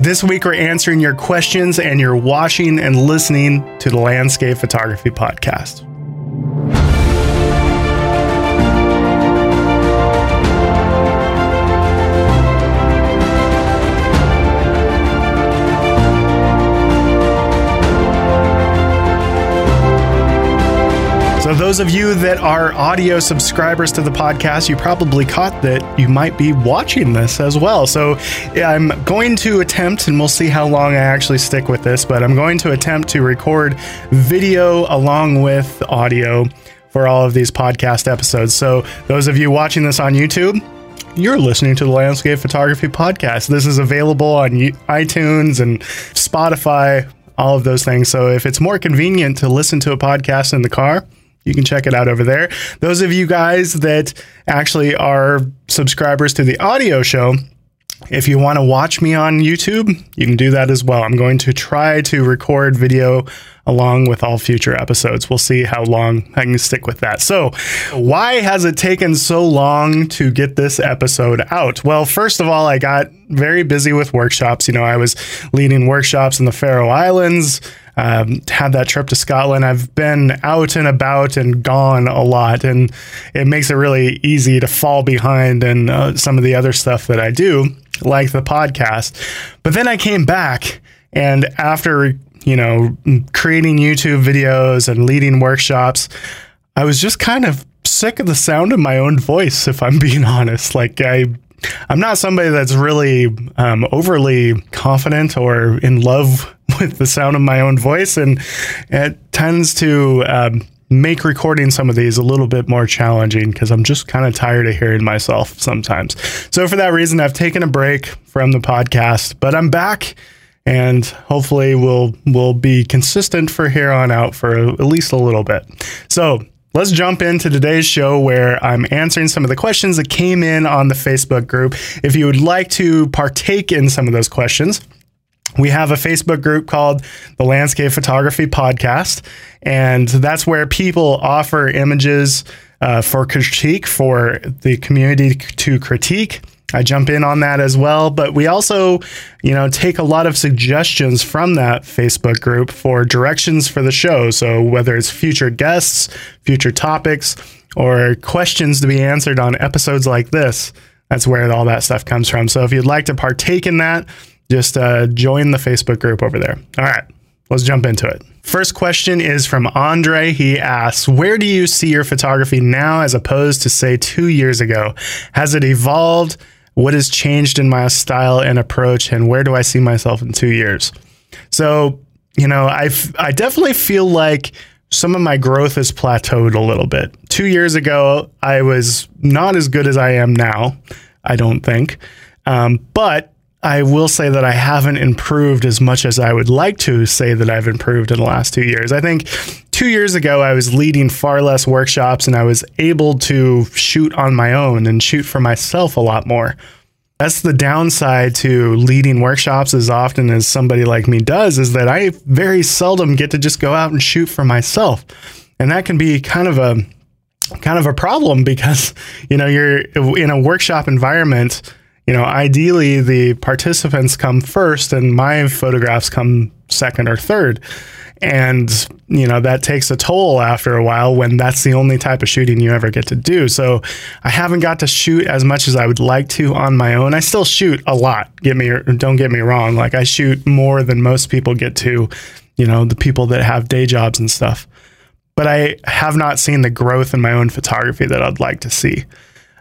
This week, we're answering your questions and you're watching and listening to the Landscape Photography Podcast. So, those of you that are audio subscribers to the podcast, you probably caught that you might be watching this as well. So, I'm going to attempt, and we'll see how long I actually stick with this, but I'm going to attempt to record video along with audio for all of these podcast episodes. So, those of you watching this on YouTube, you're listening to the Landscape Photography Podcast. This is available on iTunes and Spotify, all of those things. So, if it's more convenient to listen to a podcast in the car, you can check it out over there. Those of you guys that actually are subscribers to the audio show, if you want to watch me on YouTube, you can do that as well. I'm going to try to record video along with all future episodes. We'll see how long I can stick with that. So, why has it taken so long to get this episode out? Well, first of all, I got very busy with workshops. You know, I was leading workshops in the Faroe Islands um, had that trip to Scotland. I've been out and about and gone a lot, and it makes it really easy to fall behind in uh, some of the other stuff that I do, like the podcast. But then I came back, and after you know creating YouTube videos and leading workshops, I was just kind of sick of the sound of my own voice. If I'm being honest, like I I'm not somebody that's really um, overly confident or in love with the sound of my own voice, and it tends to um, make recording some of these a little bit more challenging because I'm just kind of tired of hearing myself sometimes. So for that reason, I've taken a break from the podcast, but I'm back. And hopefully, we'll we'll be consistent for here on out for at least a little bit. So Let's jump into today's show where I'm answering some of the questions that came in on the Facebook group. If you would like to partake in some of those questions, we have a Facebook group called the Landscape Photography Podcast, and that's where people offer images uh, for critique for the community to critique. I jump in on that as well, but we also, you know, take a lot of suggestions from that Facebook group for directions for the show. So whether it's future guests, future topics, or questions to be answered on episodes like this, that's where all that stuff comes from. So if you'd like to partake in that, just uh, join the Facebook group over there. All right, let's jump into it. First question is from Andre. He asks, Where do you see your photography now as opposed to, say, two years ago? Has it evolved? What has changed in my style and approach? And where do I see myself in two years? So, you know, I I definitely feel like some of my growth has plateaued a little bit. Two years ago, I was not as good as I am now, I don't think. Um, but I will say that I haven't improved as much as I would like to say that I've improved in the last two years. I think two years ago, I was leading far less workshops and I was able to shoot on my own and shoot for myself a lot more. That's the downside to leading workshops as often as somebody like me does, is that I very seldom get to just go out and shoot for myself. And that can be kind of a kind of a problem because you know you're in a workshop environment you know, ideally the participants come first and my photographs come second or third. And, you know, that takes a toll after a while when that's the only type of shooting you ever get to do. So I haven't got to shoot as much as I would like to on my own. I still shoot a lot. Get me, don't get me wrong. Like I shoot more than most people get to, you know, the people that have day jobs and stuff. But I have not seen the growth in my own photography that I'd like to see.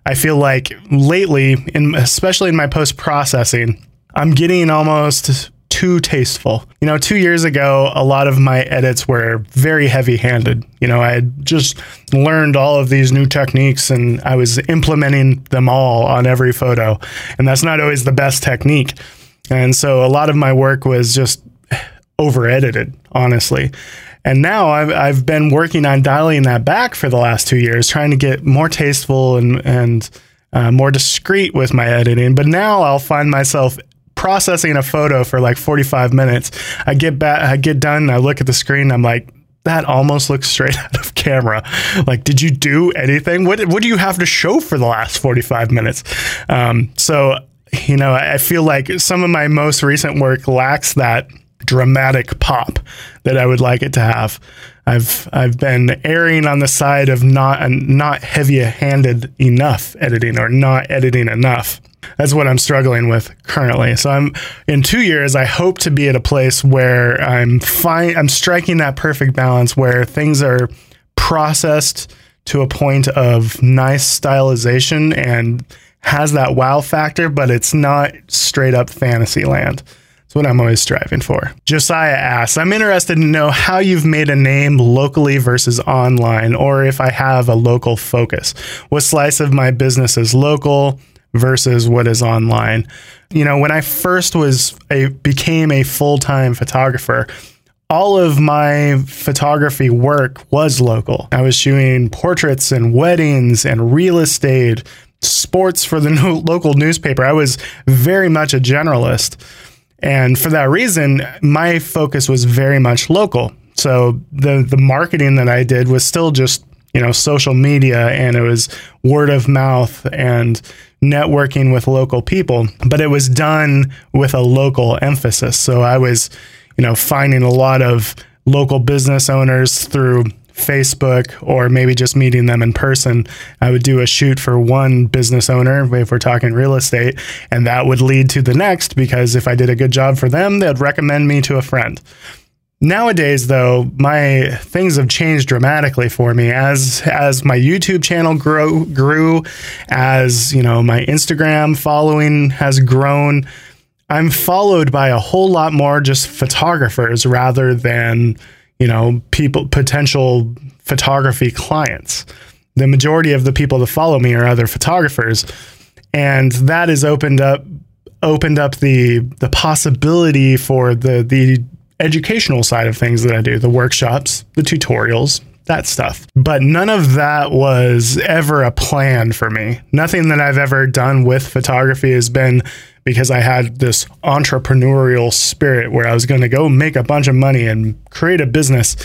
I feel like lately, in, especially in my post processing, I'm getting almost too tasteful. You know, two years ago, a lot of my edits were very heavy handed. You know, I had just learned all of these new techniques and I was implementing them all on every photo. And that's not always the best technique. And so a lot of my work was just over edited, honestly. And now I've, I've been working on dialing that back for the last two years, trying to get more tasteful and, and uh, more discreet with my editing. But now I'll find myself processing a photo for like 45 minutes. I get back, I get done, I look at the screen, I'm like, that almost looks straight out of camera. Like, did you do anything? What what do you have to show for the last 45 minutes? Um, so you know, I feel like some of my most recent work lacks that dramatic pop that I would like it to have. I've I've been erring on the side of not not heavy-handed enough editing or not editing enough. That's what I'm struggling with currently. So I'm in 2 years I hope to be at a place where I'm fine I'm striking that perfect balance where things are processed to a point of nice stylization and has that wow factor, but it's not straight up fantasy land. That's what I'm always striving for. Josiah asks, I'm interested to know how you've made a name locally versus online, or if I have a local focus. What slice of my business is local versus what is online? You know, when I first was a became a full-time photographer, all of my photography work was local. I was shooting portraits and weddings and real estate, sports for the no- local newspaper. I was very much a generalist. And for that reason, my focus was very much local. So the the marketing that I did was still just, you know, social media and it was word of mouth and networking with local people, but it was done with a local emphasis. So I was, you know, finding a lot of local business owners through Facebook or maybe just meeting them in person. I would do a shoot for one business owner if we're talking real estate, and that would lead to the next because if I did a good job for them, they'd recommend me to a friend. Nowadays, though, my things have changed dramatically for me as as my YouTube channel grow grew, as you know, my Instagram following has grown. I'm followed by a whole lot more just photographers rather than you know, people, potential photography clients. The majority of the people that follow me are other photographers. And that has opened up opened up the the possibility for the the educational side of things that I do, the workshops, the tutorials, that stuff. But none of that was ever a plan for me. Nothing that I've ever done with photography has been because I had this entrepreneurial spirit where I was going to go make a bunch of money and create a business.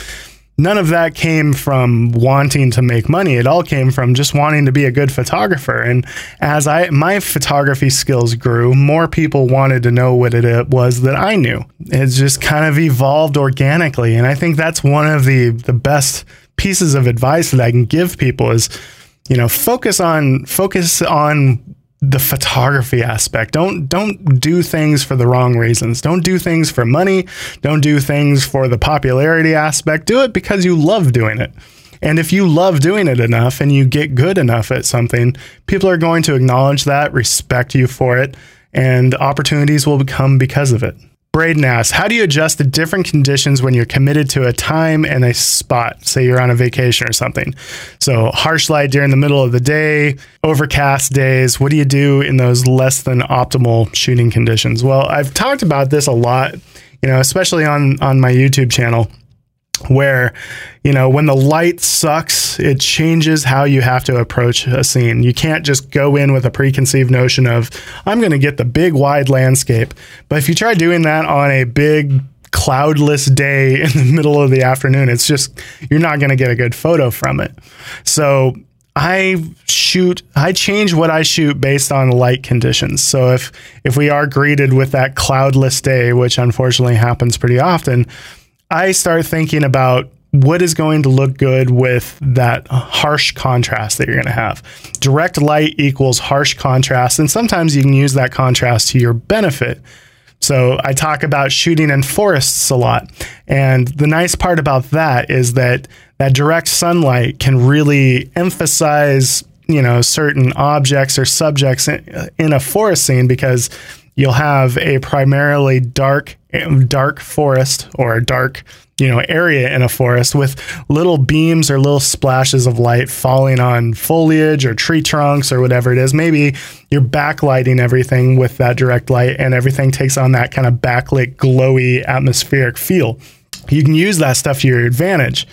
None of that came from wanting to make money. It all came from just wanting to be a good photographer. And as I my photography skills grew, more people wanted to know what it was that I knew. It just kind of evolved organically. And I think that's one of the the best pieces of advice that I can give people is, you know, focus on focus on the photography aspect. Don't don't do things for the wrong reasons. Don't do things for money. Don't do things for the popularity aspect. Do it because you love doing it. And if you love doing it enough and you get good enough at something, people are going to acknowledge that, respect you for it, and opportunities will come because of it. Braden asks, how do you adjust the different conditions when you're committed to a time and a spot? Say you're on a vacation or something. So harsh light during the middle of the day, overcast days. What do you do in those less than optimal shooting conditions? Well, I've talked about this a lot, you know, especially on on my YouTube channel where you know when the light sucks it changes how you have to approach a scene. You can't just go in with a preconceived notion of i'm going to get the big wide landscape. But if you try doing that on a big cloudless day in the middle of the afternoon it's just you're not going to get a good photo from it. So I shoot I change what I shoot based on light conditions. So if if we are greeted with that cloudless day, which unfortunately happens pretty often, I start thinking about what is going to look good with that harsh contrast that you're going to have. Direct light equals harsh contrast, and sometimes you can use that contrast to your benefit. So I talk about shooting in forests a lot. And the nice part about that is that that direct sunlight can really emphasize, you know, certain objects or subjects in, in a forest scene because you'll have a primarily dark dark forest or a dark you know area in a forest with little beams or little splashes of light falling on foliage or tree trunks or whatever it is. Maybe you're backlighting everything with that direct light and everything takes on that kind of backlit glowy atmospheric feel. You can use that stuff to your advantage.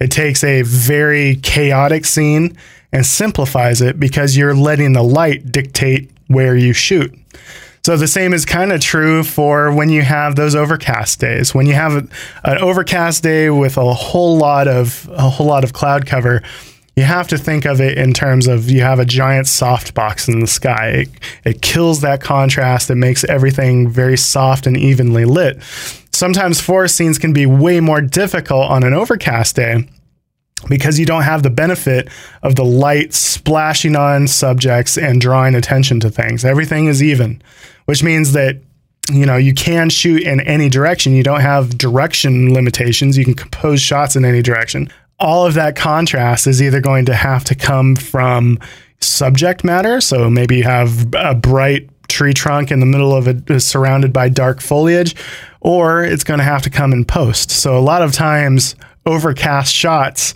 It takes a very chaotic scene and simplifies it because you're letting the light dictate where you shoot so the same is kind of true for when you have those overcast days. When you have an overcast day with a whole lot of a whole lot of cloud cover, you have to think of it in terms of you have a giant softbox in the sky. It, it kills that contrast. It makes everything very soft and evenly lit. Sometimes forest scenes can be way more difficult on an overcast day because you don't have the benefit of the light splashing on subjects and drawing attention to things. Everything is even, which means that you know you can shoot in any direction. You don't have direction limitations. You can compose shots in any direction. All of that contrast is either going to have to come from subject matter. So maybe you have a bright tree trunk in the middle of it uh, surrounded by dark foliage, or it's going to have to come in post. So a lot of times overcast shots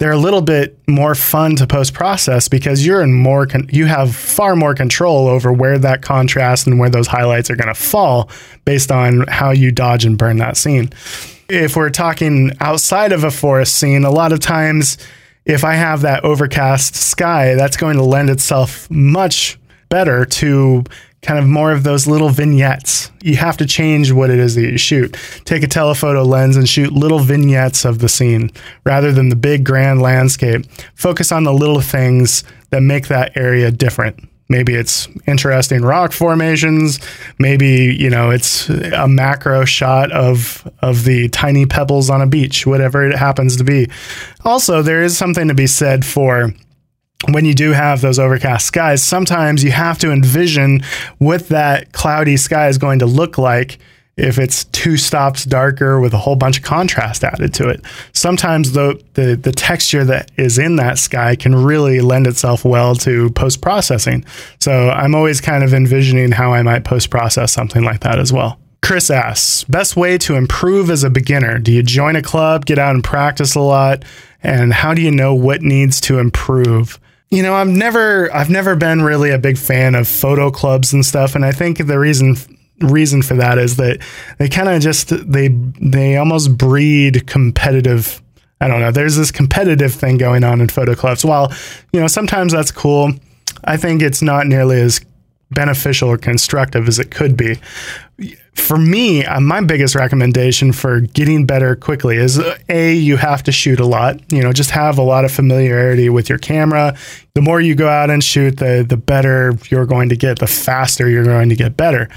they're a little bit more fun to post process because you're in more con- you have far more control over where that contrast and where those highlights are going to fall based on how you dodge and burn that scene. If we're talking outside of a forest scene, a lot of times if I have that overcast sky, that's going to lend itself much better to kind of more of those little vignettes. You have to change what it is that you shoot. Take a telephoto lens and shoot little vignettes of the scene rather than the big grand landscape. Focus on the little things that make that area different. Maybe it's interesting rock formations. Maybe, you know, it's a macro shot of of the tiny pebbles on a beach, whatever it happens to be. Also, there is something to be said for when you do have those overcast skies, sometimes you have to envision what that cloudy sky is going to look like if it's two stops darker with a whole bunch of contrast added to it. Sometimes the, the, the texture that is in that sky can really lend itself well to post processing. So I'm always kind of envisioning how I might post process something like that as well. Chris asks, best way to improve as a beginner? Do you join a club, get out and practice a lot? And how do you know what needs to improve? You know, I've never I've never been really a big fan of photo clubs and stuff, and I think the reason reason for that is that they kind of just they they almost breed competitive. I don't know. There's this competitive thing going on in photo clubs. While you know sometimes that's cool, I think it's not nearly as beneficial or constructive as it could be. For me, uh, my biggest recommendation for getting better quickly is uh, a you have to shoot a lot. You know, just have a lot of familiarity with your camera. The more you go out and shoot, the the better you're going to get. The faster you're going to get better.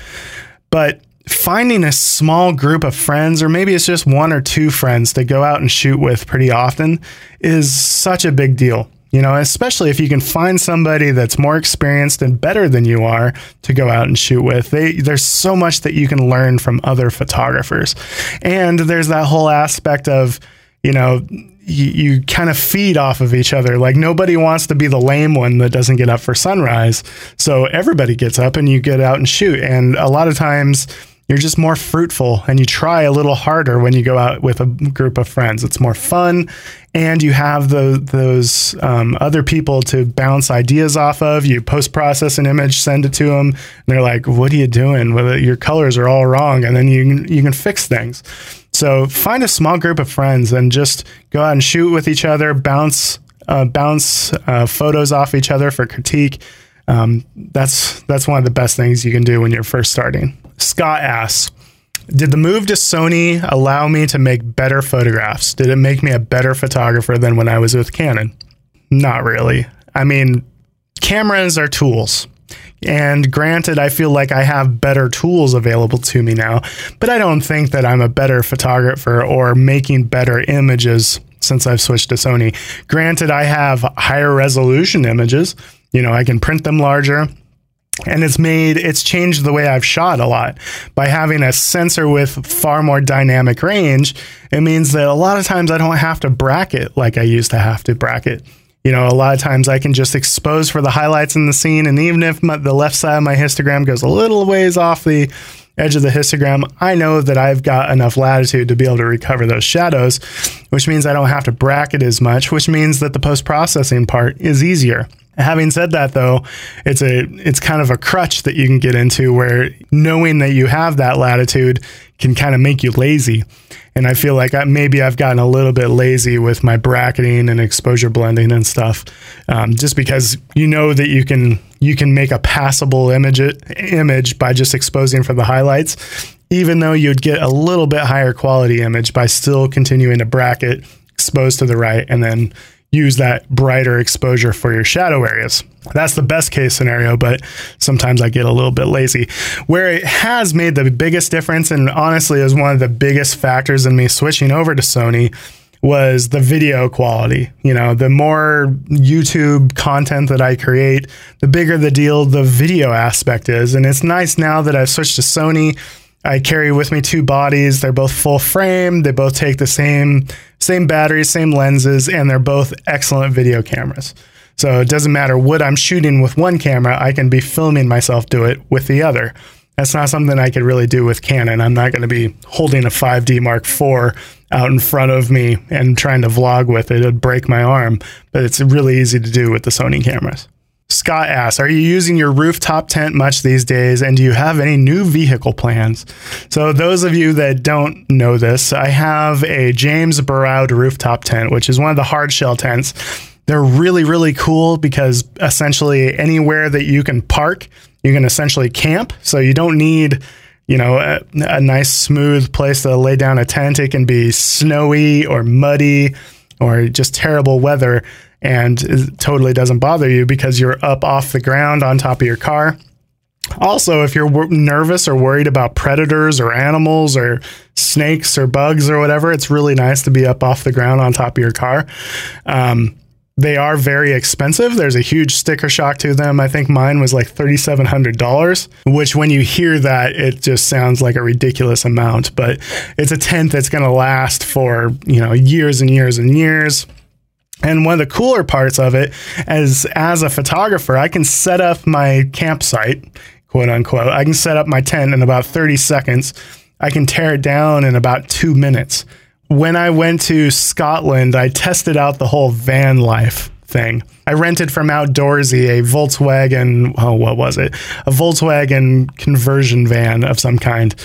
But finding a small group of friends, or maybe it's just one or two friends to go out and shoot with pretty often, is such a big deal. You know, especially if you can find somebody that's more experienced and better than you are to go out and shoot with. They, there's so much that you can learn from other photographers. And there's that whole aspect of, you know, you, you kind of feed off of each other. Like nobody wants to be the lame one that doesn't get up for sunrise. So everybody gets up and you get out and shoot. And a lot of times, you're just more fruitful and you try a little harder when you go out with a group of friends. It's more fun, and you have the, those um, other people to bounce ideas off of. You post process an image, send it to them, and they're like, "What are you doing? Well, your colors are all wrong," and then you you can fix things. So find a small group of friends and just go out and shoot with each other, bounce uh, bounce uh, photos off each other for critique. Um, that's that's one of the best things you can do when you're first starting. Scott asks, did the move to Sony allow me to make better photographs? Did it make me a better photographer than when I was with Canon? Not really. I mean, cameras are tools. And granted, I feel like I have better tools available to me now, but I don't think that I'm a better photographer or making better images since I've switched to Sony. Granted, I have higher resolution images. You know, I can print them larger and it's made it's changed the way I've shot a lot by having a sensor with far more dynamic range. It means that a lot of times I don't have to bracket like I used to have to bracket. You know, a lot of times I can just expose for the highlights in the scene, and even if my, the left side of my histogram goes a little ways off the edge of the histogram, I know that I've got enough latitude to be able to recover those shadows, which means I don't have to bracket as much, which means that the post processing part is easier. Having said that though, it's a it's kind of a crutch that you can get into where knowing that you have that latitude can kind of make you lazy. And I feel like I, maybe I've gotten a little bit lazy with my bracketing and exposure blending and stuff, um, just because you know that you can you can make a passable image image by just exposing for the highlights, even though you'd get a little bit higher quality image by still continuing to bracket, expose to the right, and then use that brighter exposure for your shadow areas. That's the best case scenario, but sometimes I get a little bit lazy. Where it has made the biggest difference, and honestly is one of the biggest factors in me switching over to Sony, was the video quality. You know, the more YouTube content that I create, the bigger the deal the video aspect is. And it's nice now that I've switched to Sony. I carry with me two bodies. They're both full frame. They both take the same same batteries, same lenses, and they're both excellent video cameras. So it doesn't matter what I'm shooting with one camera, I can be filming myself do it with the other. That's not something I could really do with Canon. I'm not going to be holding a 5D Mark IV out in front of me and trying to vlog with it. It'd break my arm, but it's really easy to do with the Sony cameras. Scott asks, Are you using your rooftop tent much these days? And do you have any new vehicle plans? So, those of you that don't know this, I have a James Baroud rooftop tent, which is one of the hard shell tents. They're really, really cool because essentially anywhere that you can park, you can essentially camp. So, you don't need you know, a, a, nice smooth place to lay down a tent. It can be snowy or muddy or just terrible weather and it totally doesn't bother you because you're up off the ground on top of your car. Also, if you're w- nervous or worried about predators or animals or snakes or bugs or whatever, it's really nice to be up off the ground on top of your car. Um, they are very expensive. There's a huge sticker shock to them. I think mine was like $3,700, which when you hear that, it just sounds like a ridiculous amount, but it's a tent that's going to last for, you know, years and years and years. And one of the cooler parts of it is as a photographer, I can set up my campsite, quote unquote. I can set up my tent in about 30 seconds. I can tear it down in about two minutes when I went to Scotland, I tested out the whole van life thing. I rented from Outdoorsy a Volkswagen, oh, what was it? A Volkswagen conversion van of some kind.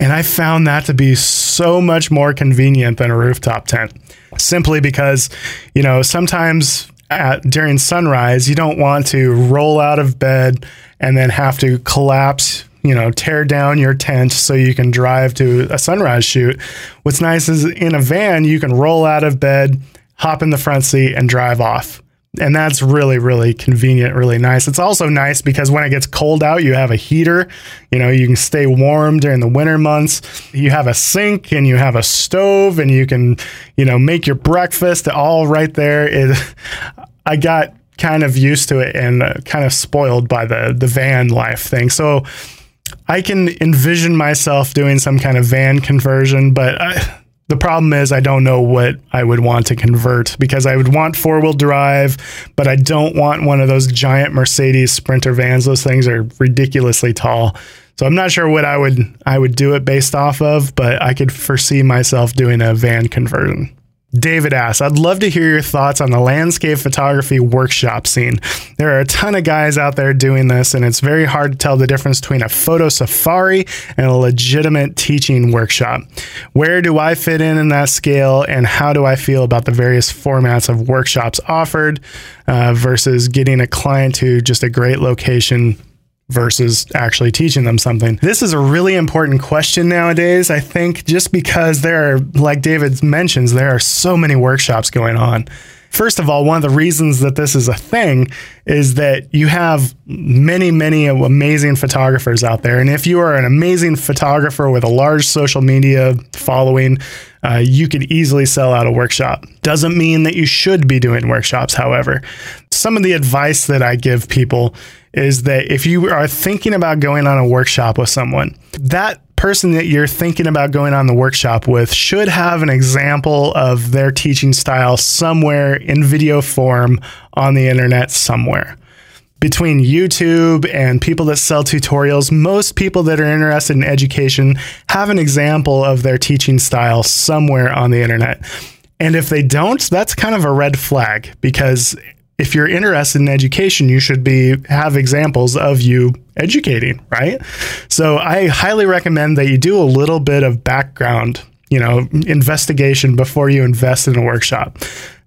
And I found that to be so much more convenient than a rooftop tent simply because, you know, sometimes at, during sunrise, you don't want to roll out of bed and then have to collapse you know, tear down your tent so you can drive to a sunrise shoot. What's nice is in a van, you can roll out of bed, hop in the front seat, and drive off. And that's really, really convenient, really nice. It's also nice because when it gets cold out, you have a heater. You know, you can stay warm during the winter months. You have a sink and you have a stove and you can, you know, make your breakfast all right there. It, I got kind of used to it and uh, kind of spoiled by the the van life thing. So I can envision myself doing some kind of van conversion, but I, the problem is I don't know what I would want to convert because I would want four wheel drive, but I don't want one of those giant Mercedes Sprinter vans. Those things are ridiculously tall. So I'm not sure what I would I would do it based off of, but I could foresee myself doing a van conversion. David asks, I'd love to hear your thoughts on the landscape photography workshop scene. There are a ton of guys out there doing this, and it's very hard to tell the difference between a photo safari and a legitimate teaching workshop. Where do I fit in in that scale, and how do I feel about the various formats of workshops offered uh, versus getting a client to just a great location versus actually teaching them something? This is a really important question nowadays. I think just because there are, like David mentions, there are so many workshops going on. First of all, one of the reasons that this is a thing is that you have many, many amazing photographers out there. And if you are an amazing photographer with a large social media following, uh, you could easily sell out a workshop. Doesn't mean that you should be doing workshops, however. Some of the advice that I give people is that if you are thinking about going on a workshop with someone, that person that you're thinking about going on the workshop with should have an example of their teaching style somewhere in video form on the internet somewhere. Between YouTube and people that sell tutorials, most people that are interested in education have an example of their teaching style somewhere on the internet. And if they don't, that's kind of a red flag because if you're interested in education, you should be have examples of you educating, right? So I highly recommend that you do a little bit of background, you know, investigation before you invest in a workshop.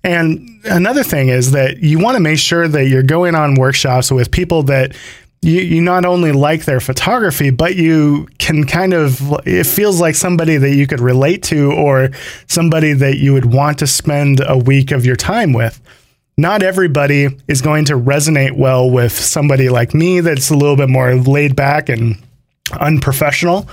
And another thing is that you want to make sure that you're going on workshops with people that you, you not only like their photography, but you can kind of, it feels like somebody that you could relate to or somebody that you would want to spend a week of your time with not everybody is going to resonate well with somebody like me that's a little bit more laid back and unprofessional.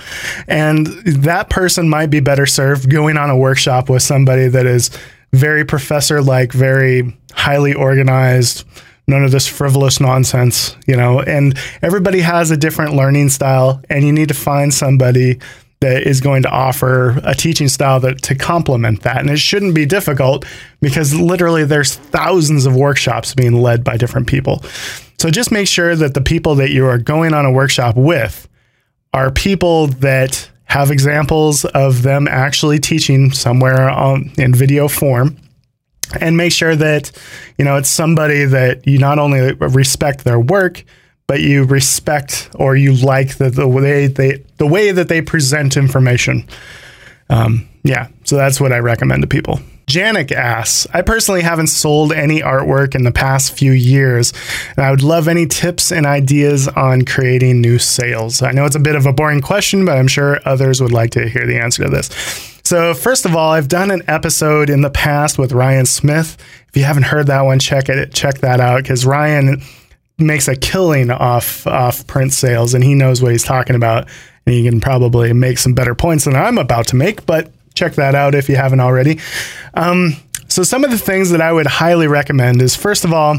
And that person might be better served going on a workshop with somebody that is very professor like, very highly organized, none of this frivolous nonsense, you know. And everybody has a different learning style, and you need to find somebody that is going to offer a teaching style that to complement that. And it shouldn't be difficult because literally there's thousands of workshops being led by different people. So just make sure that the people that you are going on a workshop with are people that have examples of them actually teaching somewhere on, in video form and make sure that you know it's somebody that you not only respect their work but you respect or you like the, the way they the way that they present information. Um, yeah, so that's what I recommend to people. Janik asks, I personally haven't sold any artwork in the past few years, and I would love any tips and ideas on creating new sales. I know it's a bit of a boring question, but I'm sure others would like to hear the answer to this. So, first of all, I've done an episode in the past with Ryan Smith. If you haven't heard that one, check it, check that out because Ryan makes a killing off off print sales, and he knows what he's talking about, and he can probably make some better points than I'm about to make. But check that out if you haven't already. Um, so some of the things that I would highly recommend is first of all,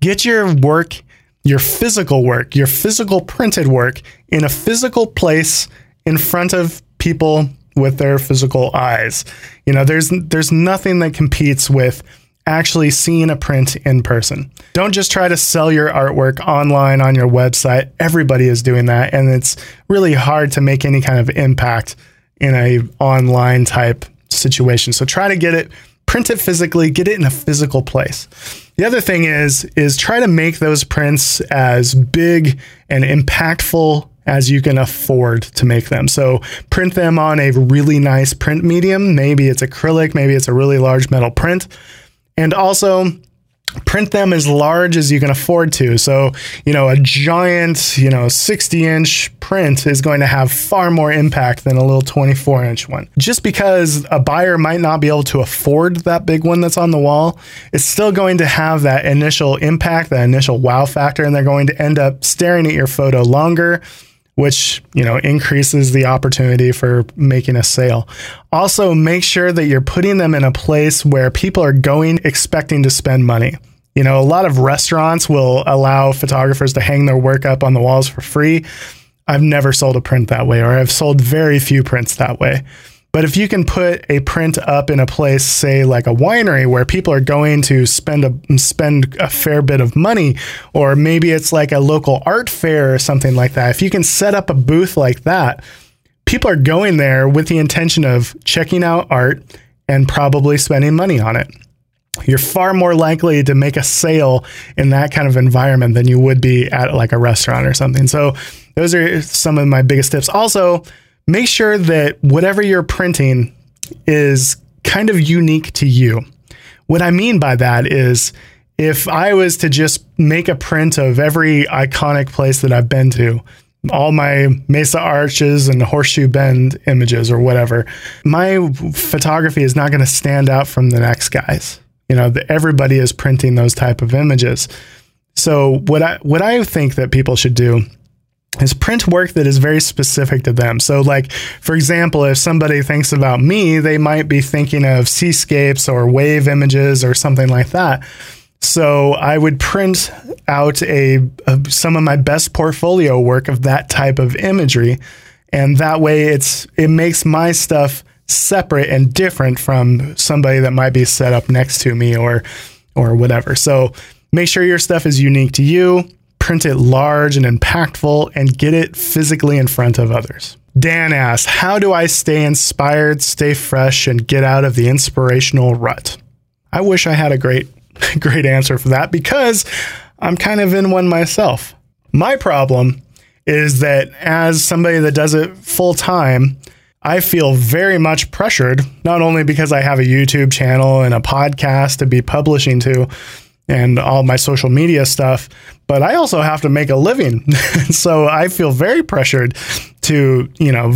get your work, your physical work, your physical printed work in a physical place in front of people with their physical eyes. You know, there's there's nothing that competes with actually seeing a print in person. Don't just try to sell your artwork online on your website. Everybody is doing that and it's really hard to make any kind of impact in a online type situation. So try to get it print it physically, get it in a physical place. The other thing is is try to make those prints as big and impactful as you can afford to make them. So print them on a really nice print medium. Maybe it's acrylic, maybe it's a really large metal print and also print them as large as you can afford to. So, you know, a giant, you know, 60 inch print is going to have far more impact than a little 24 inch one. Just because a buyer might not be able to afford that big one that's on the wall, it's still going to have that initial impact, that initial wow factor, and they're going to end up staring at your photo longer which you know increases the opportunity for making a sale. Also, make sure that you're putting them in a place where people are going expecting to spend money. You know, a lot of restaurants will allow photographers to hang their work up on the walls for free. I've never sold a print that way, or I've sold very few prints that way. But if you can put a print up in a place, say like a winery, where people are going to spend a spend a fair bit of money, or maybe it's like a local art fair or something like that. If you can set up a booth like that, people are going there with the intention of checking out art and probably spending money on it. You're far more likely to make a sale in that kind of environment than you would be at like a restaurant or something. So, those are some of my biggest tips. Also, make sure that whatever you're printing is kind of unique to you. What I mean by that is if I was to just make a print of every iconic place that I've been to, all my Mesa Arches and Horseshoe Bend images or whatever, my photography is not going to stand out from the next guy's. You know, the, everybody is printing those type of images. So what I what I think that people should do is print work that is very specific to them. So, like, for example, if somebody thinks about me, they might be thinking of seascapes or wave images or something like that. So, I would print out a, a some of my best portfolio work of that type of imagery, and that way, it's it makes my stuff separate and different from somebody that might be set up next to me or or whatever. So, make sure your stuff is unique to you print it large and impactful, and get it physically in front of others. Dan asks, How do I stay inspired, stay fresh, and get out of the inspirational rut? I wish I had a great, great answer for that because I'm kind of in one myself. My problem is that as somebody that does it full time, I feel very much pressured, not only because I have a YouTube channel and a podcast to be publishing to, and all my social media stuff, but I also have to make a living. so I feel very pressured to, you know,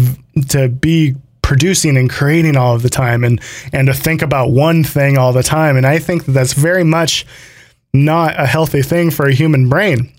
to be producing and creating all of the time and and to think about one thing all the time and I think that that's very much not a healthy thing for a human brain.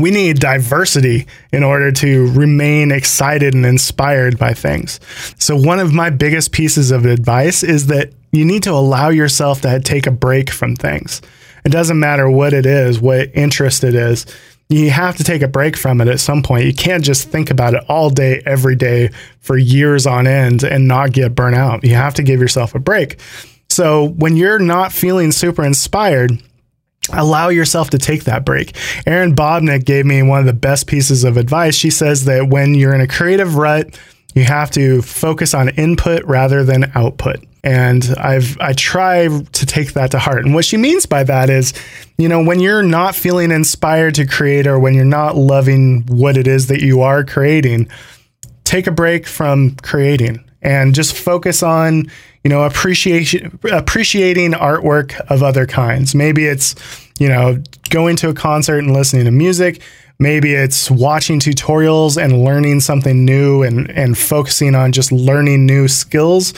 We need diversity in order to remain excited and inspired by things. So, one of my biggest pieces of advice is that you need to allow yourself to take a break from things. It doesn't matter what it is, what interest it is. You have to take a break from it at some point. You can't just think about it all day, every day for years on end and not get burnt out. You have to give yourself a break. So when you're not feeling super inspired, allow yourself to take that break. Erin Babnik gave me one of the best pieces of advice. She says that when you're in a creative rut, you have to focus on input rather than output. And I've I try to take that to heart. And what she means by that is, you know, when you're not feeling inspired to create or when you're not loving what it is that you are creating, take a break from creating and just focus on, you know, appreciation appreciating artwork of other kinds. Maybe it's, you know, going to a concert and listening to music. Maybe it's watching tutorials and learning something new and, and focusing on just learning new skills.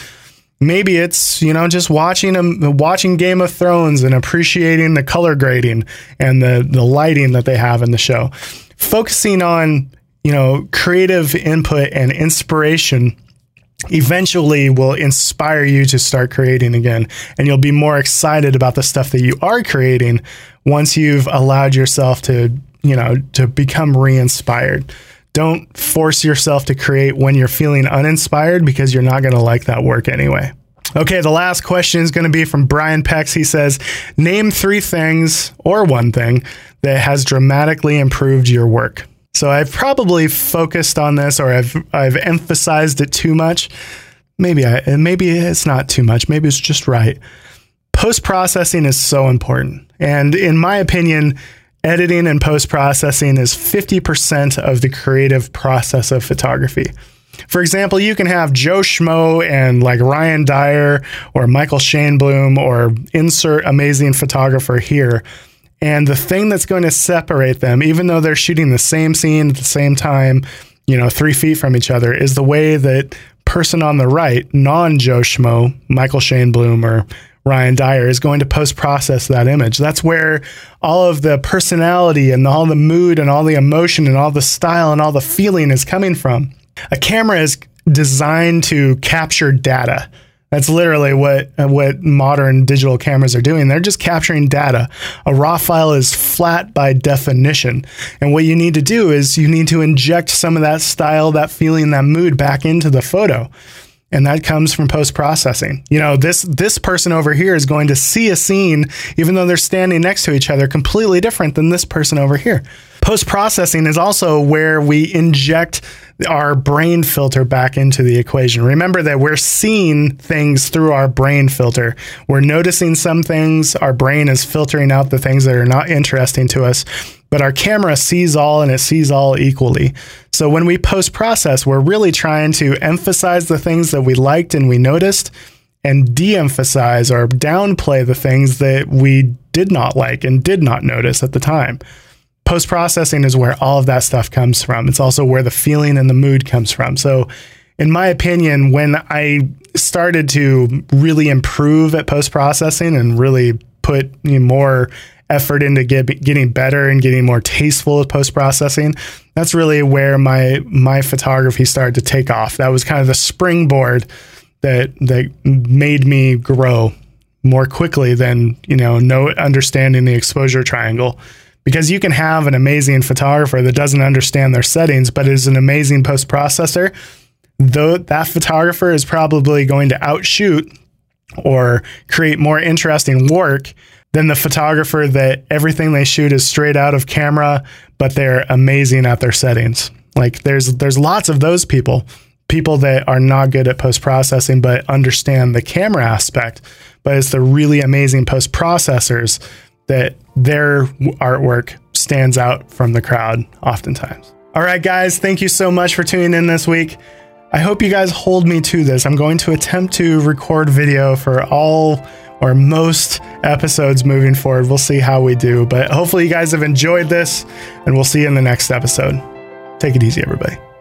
Maybe it's you know just watching them watching Game of Thrones and appreciating the color grading and the the lighting that they have in the show. Focusing on you know creative input and inspiration eventually will inspire you to start creating again and you'll be more excited about the stuff that you are creating once you've allowed yourself to you know, to become re inspired. Don't force yourself to create when you're feeling uninspired because you're not going to like that work anyway. Okay, the last question is going to be from Brian Pex. He says, Name three things or one thing that has dramatically improved your work. So I've probably focused on this or I've I've emphasized it too much. Maybe I maybe it's not too much. Maybe it's just right. Post processing is so important. And in my opinion, editing and post processing is 50% of the creative process of photography. For example, you can have Joe Schmo and like Ryan Dyar or Michael Shainblum or insert amazing photographer here. And the thing that's going to separate them, even though they're shooting the same scene at the same time, you know, three feet from each other, is the way that person on the right, non Joe Schmo, Michael Shainblum, or Ryan Dyar is going to post process that image. That's where all of the personality and all the mood and all the emotion and all the style and all the feeling is coming from. A camera is designed to capture data. That's literally what what modern digital cameras are doing. They're just capturing data. A raw file is flat by definition. And what you need to do is you need to inject some of that style, that feeling, that mood back into the photo and that comes from post processing. You know, this this person over here is going to see a scene even though they're standing next to each other completely different than this person over here. Post processing is also where we inject our brain filter back into the equation. Remember that we're seeing things through our brain filter. We're noticing some things, our brain is filtering out the things that are not interesting to us, but our camera sees all and it sees all equally. So when we post process, we're really trying to emphasize the things that we liked and we noticed and de emphasize or downplay the things that we did not like and did not notice at the time post processing is where all of that stuff comes from. It's also where the feeling and the mood comes from. So, in my opinion, when I started to really improve at post processing and really put more effort into get, getting better and getting more tasteful with post processing, that's really where my my photography started to take off. That was kind of the springboard that that made me grow more quickly than you know no understanding the exposure triangle because you can have an amazing photographer that doesn't understand their settings but is an amazing post processor though that photographer is probably going to outshoot or create more interesting work than the photographer that everything they shoot is straight out of camera but they're amazing at their settings like there's there's lots of those people people that are not good at post processing but understand the camera aspect but it's the really amazing post processors that their artwork stands out from the crowd oftentimes. All right, guys, thank you so much for tuning in this week. I hope you guys hold me to this. I'm going to attempt to record video for all or most episodes moving forward. We'll see how we do, but hopefully, you guys have enjoyed this, and we'll see you in the next episode. Take it easy, everybody.